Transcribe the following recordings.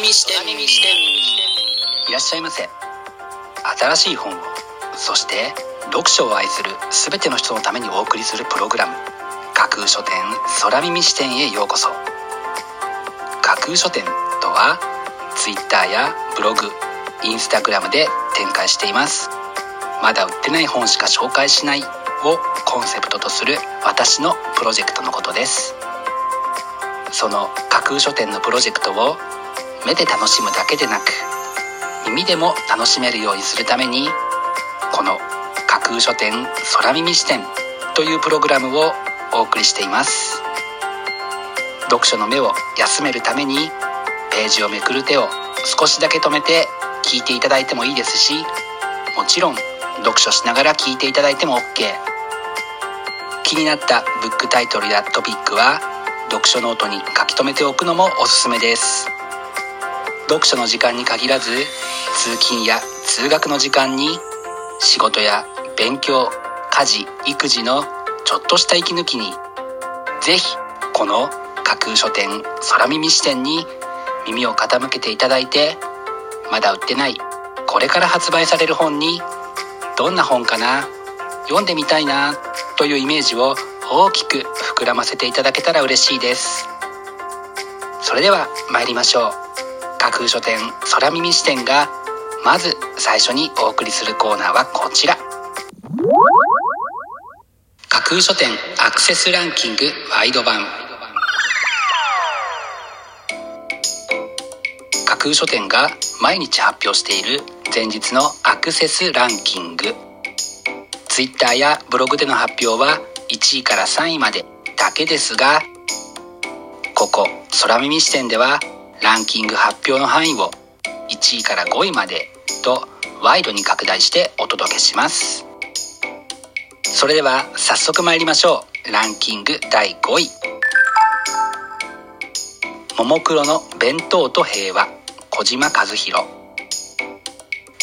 耳視点いらっしゃいませ。新しい本をそして読書を愛する全ての人のためにお送りするプログラム。架空書店空耳視点へようこそ。架空書店とは Twitter やブログインスタグラムで展開しています。まだ売ってない本しか紹介しないをコンセプトとする私のプロジェクトのことです。その架空書店のプロジェクトを目で楽しむだけでなく耳でも楽しめるようにするためにこの架空書店空耳視点というプログラムをお送りしています。読書の目を休めるためにページをめくる手を少しだけ止めて聞いていただいてもいいですしもちろん読書しながら聞いていただいても OK 気になったブックタイトルやトピックは読書ノートに書き留めておくのもおすすめです。読書の時間に限らず通勤や通学の時間に仕事や勉強家事育児のちょっとした息抜きにぜひこの架空書店ソラミミ支店に耳を傾けていただいてまだ売ってないこれから発売される本にどんな本かな読んでみたいなというイメージを大きく膨らませていただけたら嬉しいです。それでは参りましょう。架空書店空耳視点がまず最初にお送りするコーナーはこちら。架空書店アクセスランキングワイド版。架空書店が毎日発表している前日のアクセスランキング。Twitter やブログでの発表は1位から3位までだけですがここ空耳視点ではランキング発表の範囲を1位から5位までとワイドに拡大してお届けします。それでは早速参りましょう。ランキング第5位。ももクロの弁当と平和。小島和弘。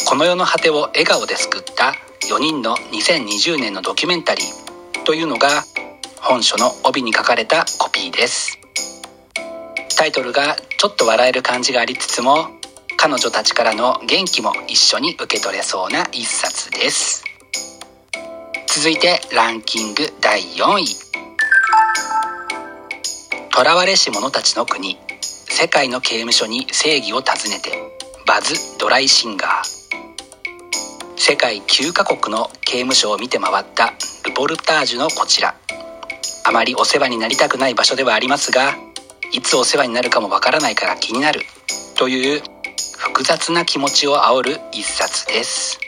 この世の果てを笑顔で救った4人の2020年のドキュメンタリーというのが本書の帯に書かれたコピーです。タイトルがちょっと笑える感じがありつつも彼女たちからの元気も一緒に受け取れそうな一冊です。続いてランキング第4位。囚われし者たちの国。世界の刑務所に正義を訪ねてバズ・ドライシンガー。世界9カ国の刑務所を見て回ったルポルタージュのこちら。あまりお世話になりたくない場所ではありますがいつお世話になるかもわからないから気になる。という複雑な気持ちを煽る一冊です。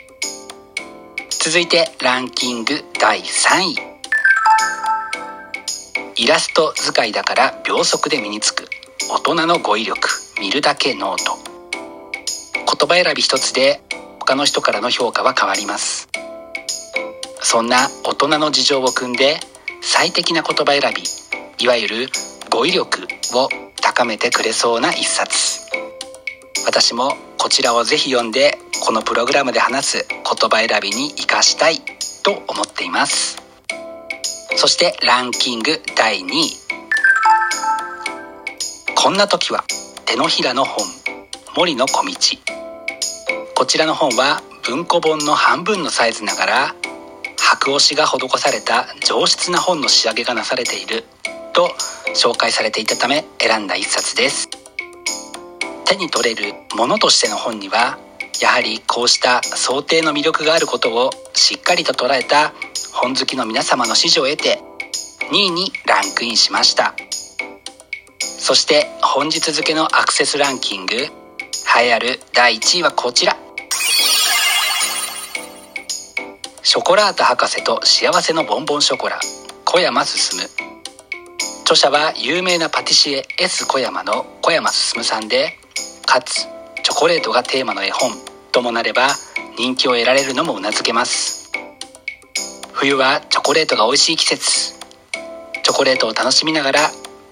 続いてランキング第3位。イラスト使いだから秒速で身につく。大人の語彙力。見るだけノート。言葉選び一つで他の人からの評価は変わります。そんな大人の事情を組んで最適な言葉選び。いわゆる語彙力。を高めてくれそうな一冊。私もこちらをぜひ読んでこのプログラムで話す言葉選びに活かしたいと思っています。そしてランキング第2位。こんな時は手のひらの本。森の小道。こちらの本は文庫本の半分のサイズながら白押しが施された上質な本の仕上げがなされている。と紹介されていたため選んだ一冊です。手に取れるものとしての本にはやはりこうした想定の魅力があることをしっかりと捉えた本好きの皆様の支持を得て2位にランクインしました。そして本日付のアクセスランキング栄えある第1位はこちら。ショコラータ博士と幸せのボンボンショコラ小山進。著者は有名なパティシエ S 小山の小山進さんでかつチョコレートがテーマの絵本ともなれば人気を得られるのもうなずけます。冬はチョコレートが美味しい季節。チョコレートを楽しみながら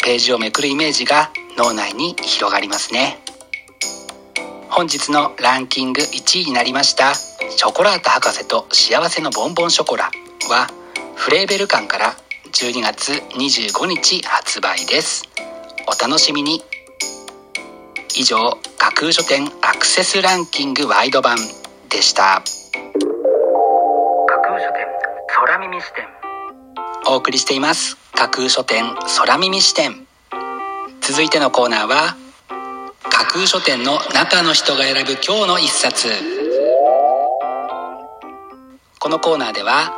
ページをめくるイメージが脳内に広がりますね。本日のランキング1位になりましたショコラータ博士と幸せのボンボンショコラはフレーベル館から12月25日発売です。お楽しみに。以上架空書店アクセスランキングワイド版でした。架空書店空耳視点。お送りしています。架空書店空耳視点。続いてのコーナーは架空書店の中の人が選ぶ今日の一冊。このコーナーでは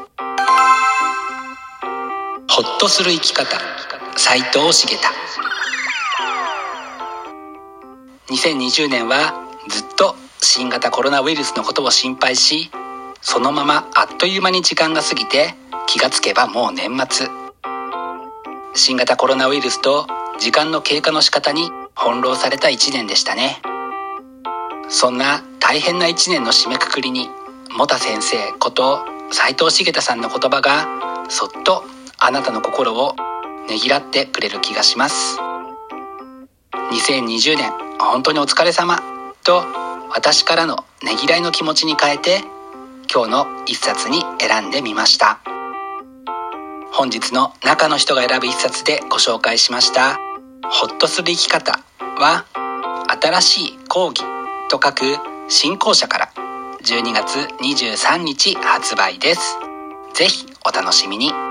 ほっとする生き方。斉藤茂太。2020年はずっと新型コロナウイルスのことを心配しそのままあっという間に時間が過ぎて気がつけばもう年末。新型コロナウイルスと時間の経過の仕方に翻弄された1年でしたね。そんな大変な1年の締めくくりにモタ先生こと斉藤茂太さんの言葉がそっとあなたの心をねぎらってくれる気がします。2020年本当にお疲れ様。と私からのねぎらいの気持ちに変えて今日の一冊に選んでみました。本日の中の人が選ぶ一冊でご紹介しました。ホッとする生き方は新しい講義と書く新校舎から12月23日発売です。ぜひお楽しみに。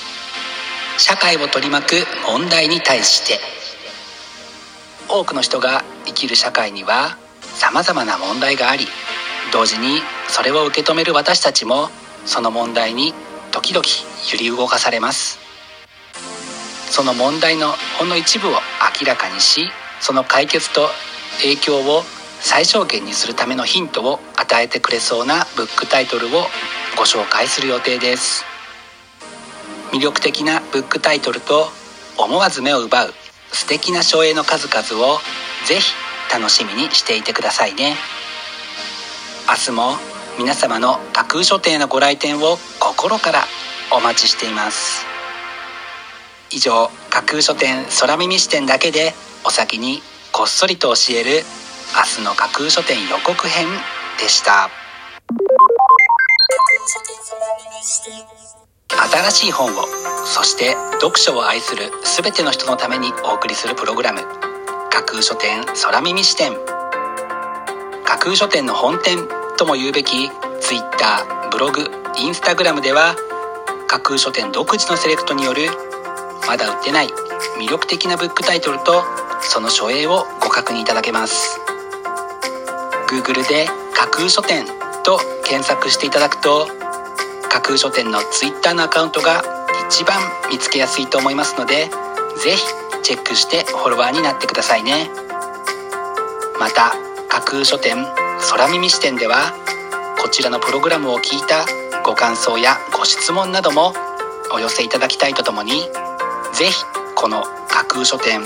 社会を取り巻く問題に対して。多くの人が生きる社会にはさまざまな問題があり同時にそれを受け止める私たちもその問題に時々揺り動かされます。その問題のほんの一部を明らかにしその解決と影響を最小限にするためのヒントを与えてくれそうなブックタイトルをご紹介する予定です。魅力的なブックタイトルと思わず目を奪う素敵な書影の数々をぜひ楽しみにしていてくださいね。明日も皆様の架空書店のご来店を心からお待ちしています。以上架空書店空耳視点だけでお先にこっそりと教える明日の架空書店予告編でした。新しい本をそして読書を愛する全ての人のためにお送りするプログラム。架空書店空耳視点。架空書店の本店とも言うべき Twitter ブログインスタグラムでは架空書店独自のセレクトによるまだ売ってない魅力的なブックタイトルとその書影をご確認いただけます。Google で架空書店と検索していただくと架空書店の Twitter のアカウントが一番見つけやすいと思いますので是非チェックしてフォロワーになってくださいね。また架空書店空耳視点ではこちらのプログラムを聞いたご感想やご質問などもお寄せいただきたいとともに是非この架空書店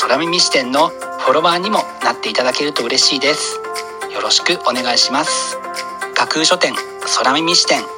空耳視点のフォロワーにもなっていただけると嬉しいです。よろしくお願いします。架空書店空耳視点。